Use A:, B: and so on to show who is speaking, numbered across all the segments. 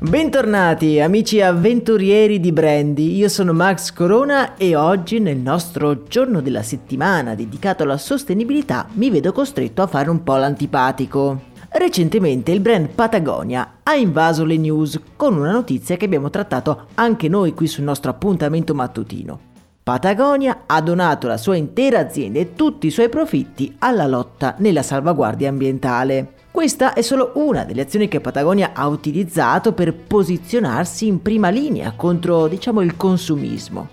A: Bentornati amici avventurieri di Brandy, io sono Max Corona e oggi nel nostro giorno della settimana dedicato alla sostenibilità mi vedo costretto a fare un po' l'antipatico. Recentemente il brand Patagonia ha invaso le news con una notizia che abbiamo trattato anche noi qui sul nostro appuntamento mattutino. Patagonia ha donato la sua intera azienda e tutti i suoi profitti alla lotta nella salvaguardia ambientale. Questa è solo una delle azioni che Patagonia ha utilizzato per posizionarsi in prima linea contro, diciamo, il consumismo.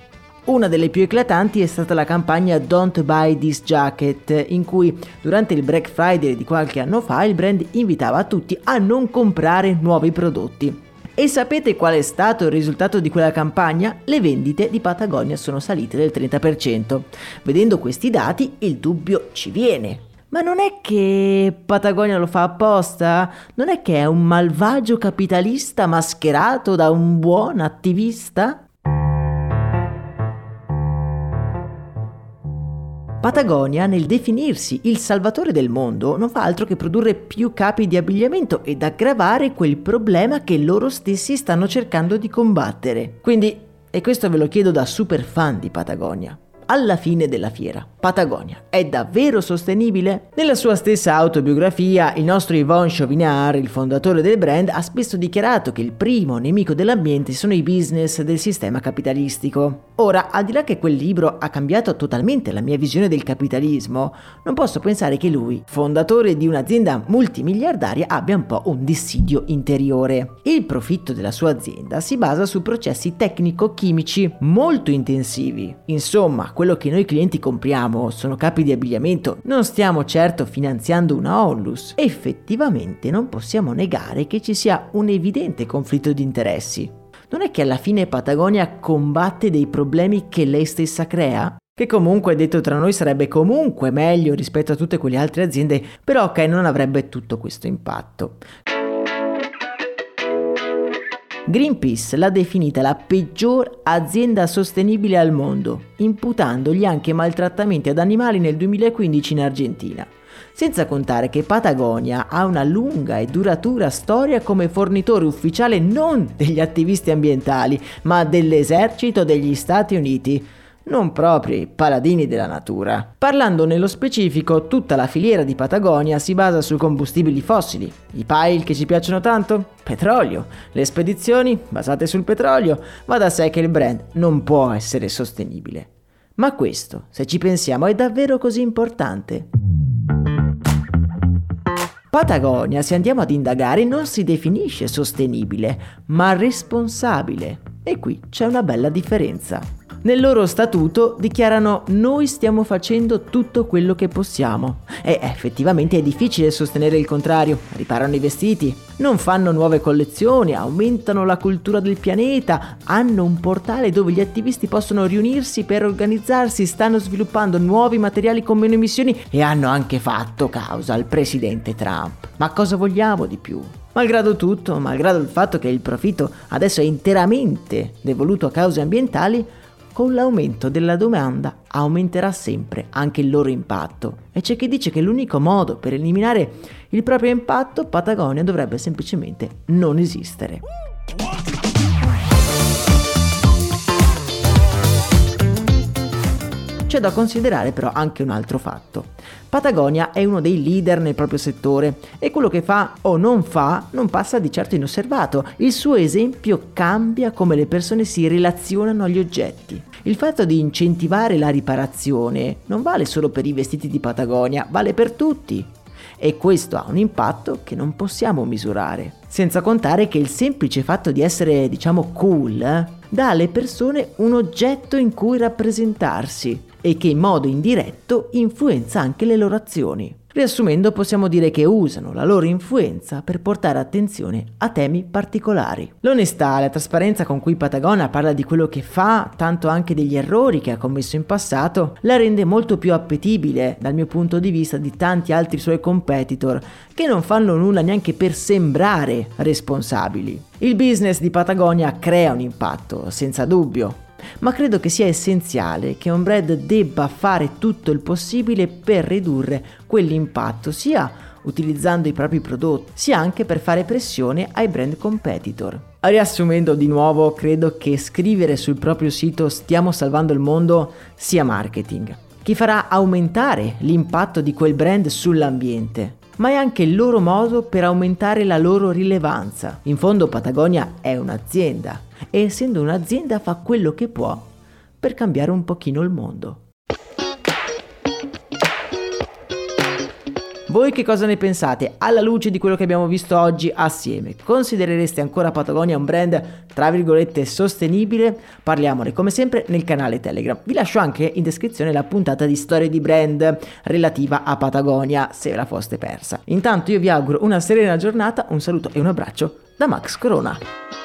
A: Una delle più eclatanti è stata la campagna Don't Buy This Jacket, in cui durante il Black Friday di qualche anno fa il brand invitava tutti a non comprare nuovi prodotti. E sapete qual è stato il risultato di quella campagna? Le vendite di Patagonia sono salite del 30%. Vedendo questi dati il dubbio ci viene. Ma non è che Patagonia lo fa apposta? Non è che è un malvagio capitalista mascherato da un buon attivista? Patagonia, nel definirsi il salvatore del mondo, non fa altro che produrre più capi di abbigliamento ed aggravare quel problema che loro stessi stanno cercando di combattere. Quindi, e questo ve lo chiedo da super fan di Patagonia, alla fine della fiera. Patagonia è davvero sostenibile? Nella sua stessa autobiografia, il nostro Yvon Chauvinard, il fondatore del brand, ha spesso dichiarato che il primo nemico dell'ambiente sono i business del sistema capitalistico. Ora, al di là che quel libro ha cambiato totalmente la mia visione del capitalismo, non posso pensare che lui, fondatore di un'azienda multimiliardaria, abbia un po' un dissidio interiore. Il profitto della sua azienda si basa su processi tecnico-chimici molto intensivi. Insomma, quello che noi clienti compriamo sono capi di abbigliamento, non stiamo certo finanziando una Onlus. Effettivamente non possiamo negare che ci sia un evidente conflitto di interessi. Non è che alla fine Patagonia combatte dei problemi che lei stessa crea? Che comunque detto tra noi sarebbe comunque meglio rispetto a tutte quelle altre aziende, però che non avrebbe tutto questo impatto. Greenpeace l'ha definita la peggior azienda sostenibile al mondo, imputandogli anche maltrattamenti ad animali nel 2015 in Argentina. Senza contare che Patagonia ha una lunga e duratura storia come fornitore ufficiale non degli attivisti ambientali, ma dell'esercito degli Stati Uniti, non proprio i paladini della natura. Parlando nello specifico, tutta la filiera di Patagonia si basa su combustibili fossili. I pile che ci piacciono tanto? Petrolio. Le spedizioni basate sul petrolio. Va da sé che il brand non può essere sostenibile. Ma questo, se ci pensiamo, è davvero così importante? Patagonia, se andiamo ad indagare, non si definisce sostenibile, ma responsabile. E qui c'è una bella differenza. Nel loro statuto dichiarano noi stiamo facendo tutto quello che possiamo. E effettivamente è difficile sostenere il contrario. Riparano i vestiti, non fanno nuove collezioni, aumentano la cultura del pianeta, hanno un portale dove gli attivisti possono riunirsi per organizzarsi, stanno sviluppando nuovi materiali con meno emissioni e hanno anche fatto causa al presidente Trump. Ma cosa vogliamo di più? Malgrado tutto, malgrado il fatto che il profitto adesso è interamente devoluto a cause ambientali, con l'aumento della domanda aumenterà sempre anche il loro impatto e c'è chi dice che l'unico modo per eliminare il proprio impatto Patagonia dovrebbe semplicemente non esistere. C'è da considerare però anche un altro fatto. Patagonia è uno dei leader nel proprio settore e quello che fa o non fa non passa di certo inosservato. Il suo esempio cambia come le persone si relazionano agli oggetti. Il fatto di incentivare la riparazione non vale solo per i vestiti di Patagonia, vale per tutti. E questo ha un impatto che non possiamo misurare. Senza contare che il semplice fatto di essere, diciamo, cool eh, dà alle persone un oggetto in cui rappresentarsi e che in modo indiretto influenza anche le loro azioni. Riassumendo, possiamo dire che usano la loro influenza per portare attenzione a temi particolari. L'onestà la trasparenza con cui Patagonia parla di quello che fa, tanto anche degli errori che ha commesso in passato, la rende molto più appetibile dal mio punto di vista di tanti altri suoi competitor che non fanno nulla neanche per sembrare responsabili. Il business di Patagonia crea un impatto, senza dubbio, ma credo che sia essenziale che un brand debba fare tutto il possibile per ridurre quell'impatto, sia utilizzando i propri prodotti, sia anche per fare pressione ai brand competitor. Riassumendo di nuovo, credo che scrivere sul proprio sito stiamo salvando il mondo sia marketing, che farà aumentare l'impatto di quel brand sull'ambiente, ma è anche il loro modo per aumentare la loro rilevanza. In fondo Patagonia è un'azienda e essendo un'azienda fa quello che può per cambiare un pochino il mondo. Voi che cosa ne pensate alla luce di quello che abbiamo visto oggi assieme? Considerereste ancora Patagonia un brand tra virgolette sostenibile? Parliamone come sempre nel canale Telegram. Vi lascio anche in descrizione la puntata di storie di brand relativa a Patagonia se la foste persa. Intanto io vi auguro una serena giornata, un saluto e un abbraccio da Max Corona.